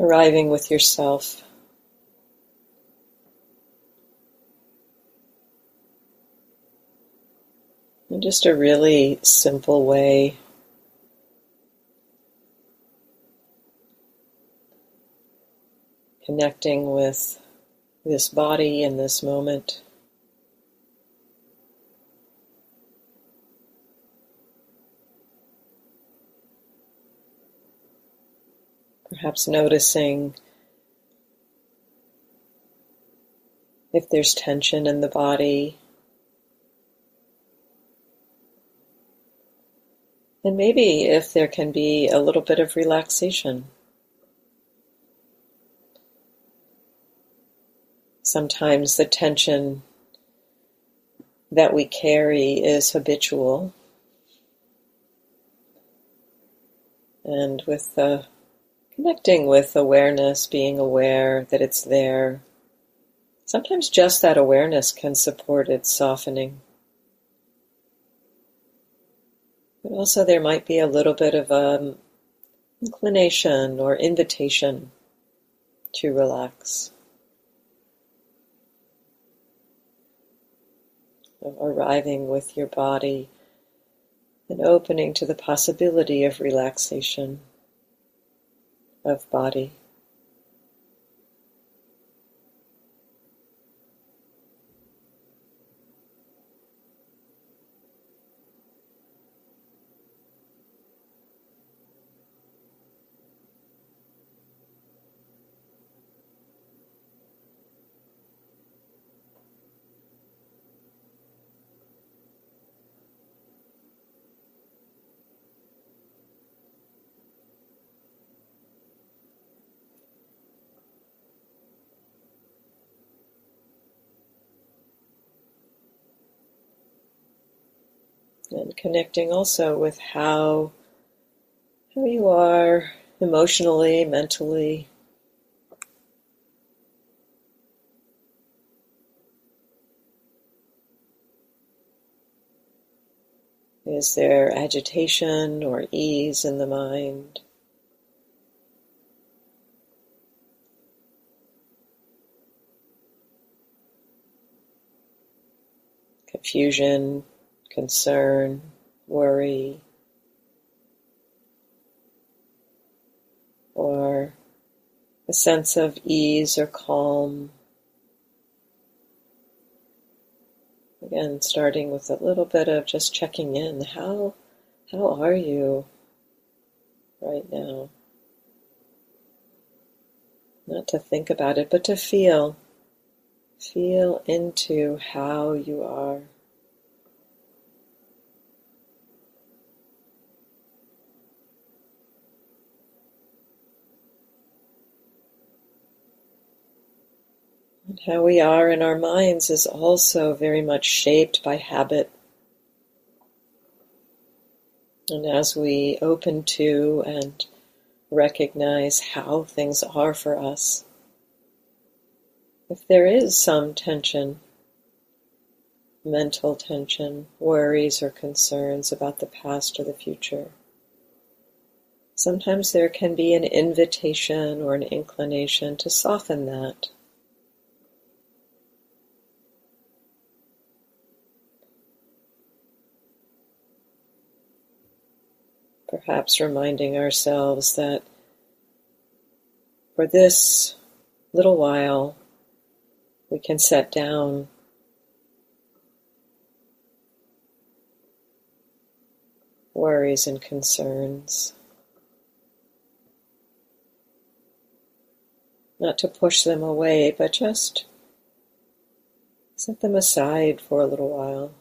arriving with yourself. In just a really simple way. Connecting with this body in this moment. Perhaps noticing if there's tension in the body. And maybe if there can be a little bit of relaxation. Sometimes the tension that we carry is habitual. And with the Connecting with awareness, being aware that it's there. Sometimes just that awareness can support its softening. But also there might be a little bit of an inclination or invitation to relax. Arriving with your body and opening to the possibility of relaxation of body. and connecting also with how how you are emotionally, mentally. Is there agitation or ease in the mind? Confusion, concern, worry, or a sense of ease or calm. Again, starting with a little bit of just checking in. How, how are you right now? Not to think about it, but to feel. Feel into how you are. How we are in our minds is also very much shaped by habit. And as we open to and recognize how things are for us, if there is some tension, mental tension, worries or concerns about the past or the future, sometimes there can be an invitation or an inclination to soften that perhaps reminding ourselves that for this little while we can set down worries and concerns. Not to push them away, but just set them aside for a little while.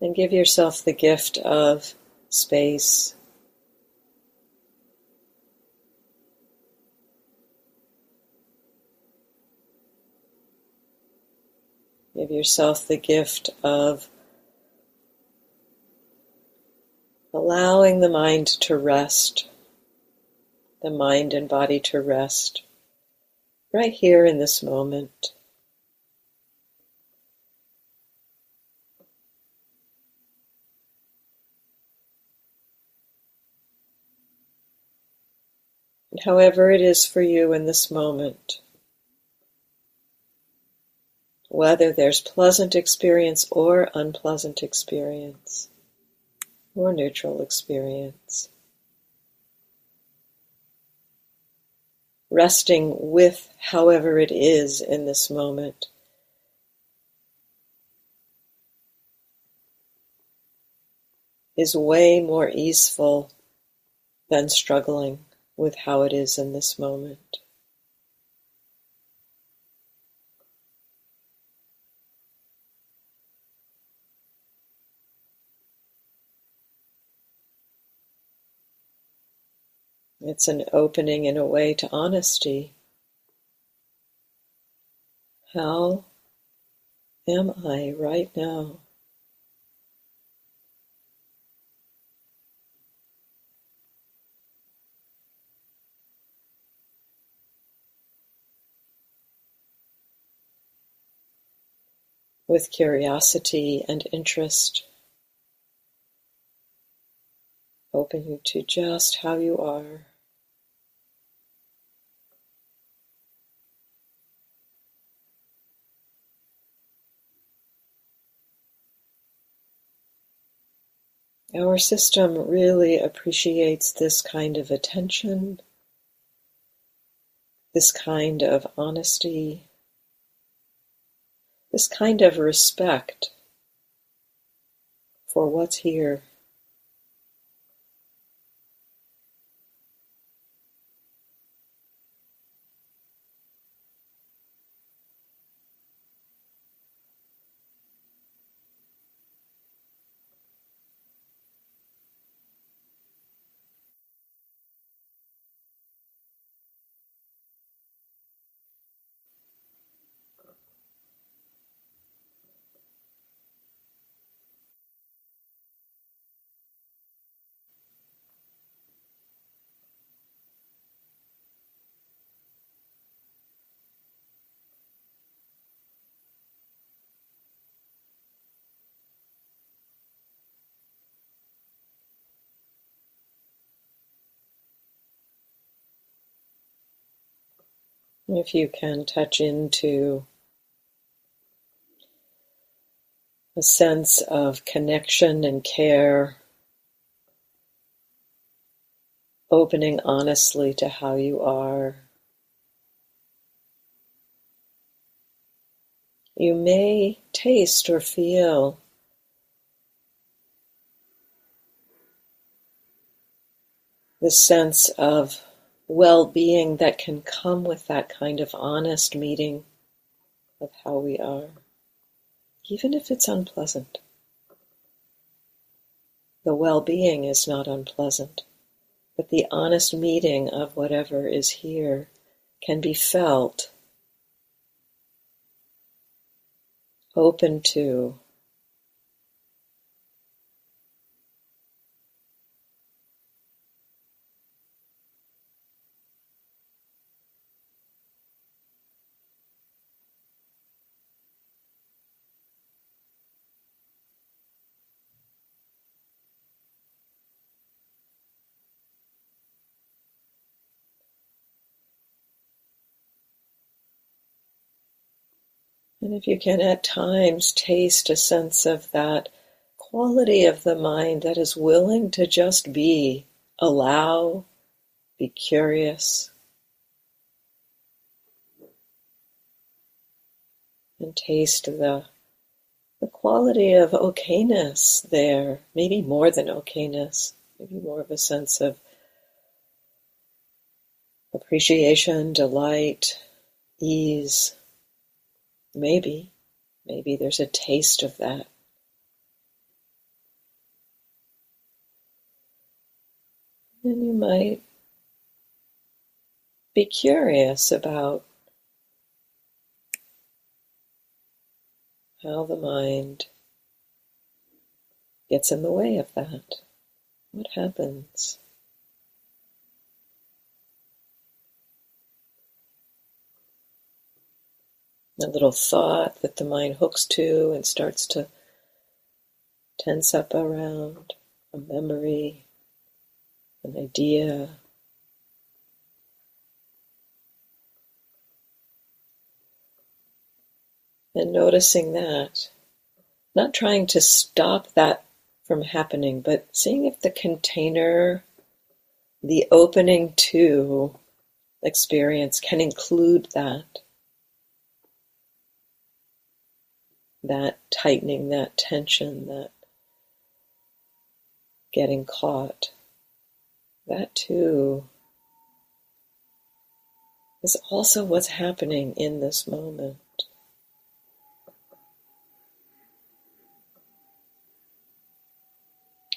And give yourself the gift of space. Give yourself the gift of allowing the mind to rest, the mind and body to rest right here in this moment. However it is for you in this moment, whether there's pleasant experience or unpleasant experience or neutral experience. Resting with however it is in this moment. is way more easeful than struggling with how it is in this moment. It's an opening in a way to honesty. How am I right now? With curiosity and interest, open you to just how you are. Our system really appreciates this kind of attention, this kind of honesty, this kind of respect for what's here. If you can touch into a sense of connection and care, opening honestly to how you are. You may taste or feel the sense of well-being that can come with that kind of honest meeting of how we are, even if it's unpleasant. The well-being is not unpleasant, but the honest meeting of whatever is here can be felt, open to, If you can at times taste a sense of that quality of the mind that is willing to just be, allow, be curious, and taste the the quality of okayness there, maybe more than okayness, maybe more of a sense of appreciation, delight, ease. Maybe, maybe there's a taste of that. And you might be curious about how the mind gets in the way of that. What happens? A little thought that the mind hooks to and starts to tense up around a memory, an idea. And noticing that, not trying to stop that from happening, but seeing if the container, the opening to experience can include that. That tightening, that tension, that getting caught. That too is also what's happening in this moment.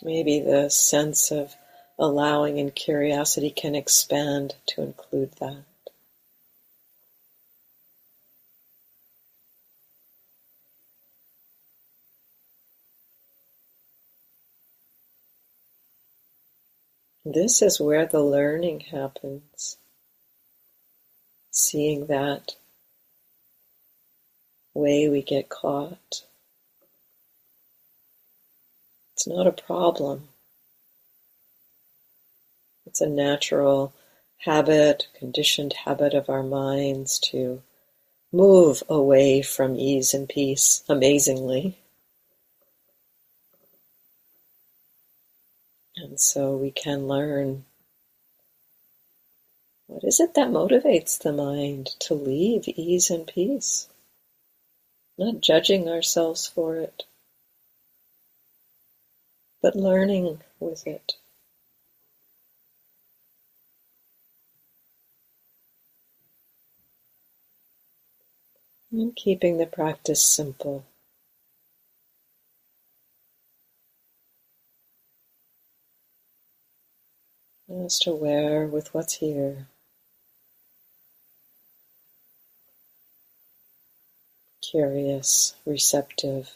Maybe the sense of allowing and curiosity can expand to include that. This is where the learning happens. Seeing that way we get caught. It's not a problem. It's a natural habit, conditioned habit of our minds to move away from ease and peace amazingly. And so we can learn what is it that motivates the mind to leave ease and peace? Not judging ourselves for it, but learning with it. And keeping the practice simple. Just aware with what's here. Curious, receptive.